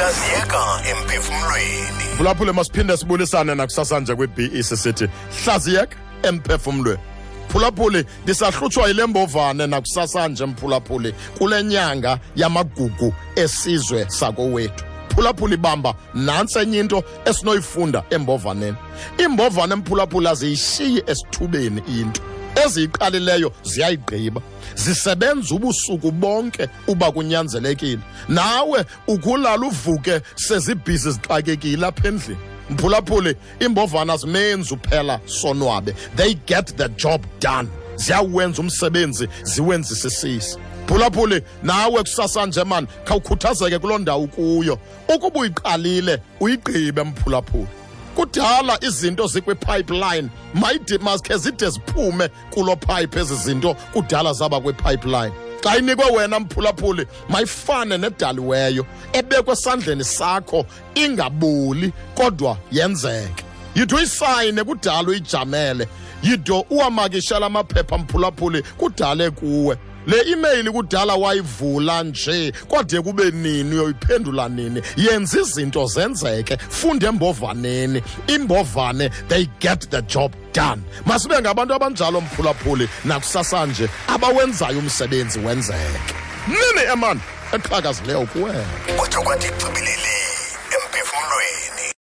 hlaziyeka emphefumlweni phulaphule masiphinde sibulisane nakusasa nje kwi-be sisithi hlaziyeka emphefumlweni mphulaphuli ndisahlutshwa yile mbovane nakusasa nje mphulaphuli kule nyanga yamagugu esizwe sakowethu mphulaphuli bamba nantsi enye into esinoyifunda embovaneni iimbovane mphulaphuli aziyishiyi esithubeni into eziyiqalileyo ziyayigqiba zisebenza ubusuku bonke uba kunyanzelekile nawe ukulala uvuke sezibhizi zixakekile apha endlini mphulaphuli iimbovana zimenzi uphela sonwabe they get the job done ziyawenza umsebenzi ziwenzise sisi phulaphuli nawe kusasa nje mani khawukhuthazeke kuloo ndawo kuyo ukuba uyiqalile uyigqibe mphulaphuli kudala izinto zikwipipeline mayide masikhe zide ziphume kulo pipe ezi zinto kudala zaba kwipipeline xa inikwe wena mphulaphuli mayifane nedaliweyo ebekwe esandleni sakho ingaboli kodwa yenzeke yidwa uyisayine kudala uyijamele yidwa uwamakishela amaphepha mphulaphuli kudale kuwe le imeyili kudala wayivula nje kwade kube nini uyoyiphendula nini yenza izinto zenzeke funde embovaneni imbovane they get the job done masibe ngabantu abanjalo mphulaphuli nakusasa nje abawenzayo umsebenzi wenzeke nini emani eqhakazileyo kuwena kodwa kwandigcibilele